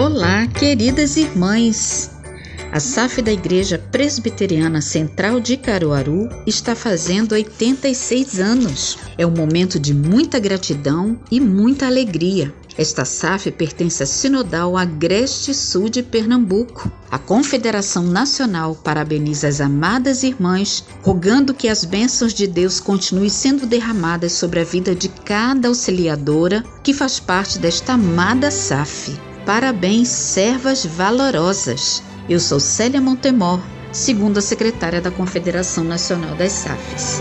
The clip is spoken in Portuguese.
Olá, queridas irmãs! A SAF da Igreja Presbiteriana Central de Caruaru está fazendo 86 anos. É um momento de muita gratidão e muita alegria. Esta SAF pertence à Sinodal Agreste Sul de Pernambuco. A Confederação Nacional parabeniza as amadas irmãs, rogando que as bênçãos de Deus continuem sendo derramadas sobre a vida de cada auxiliadora que faz parte desta amada SAF. Parabéns, servas valorosas! Eu sou Célia Montemor, segunda secretária da Confederação Nacional das SAFs.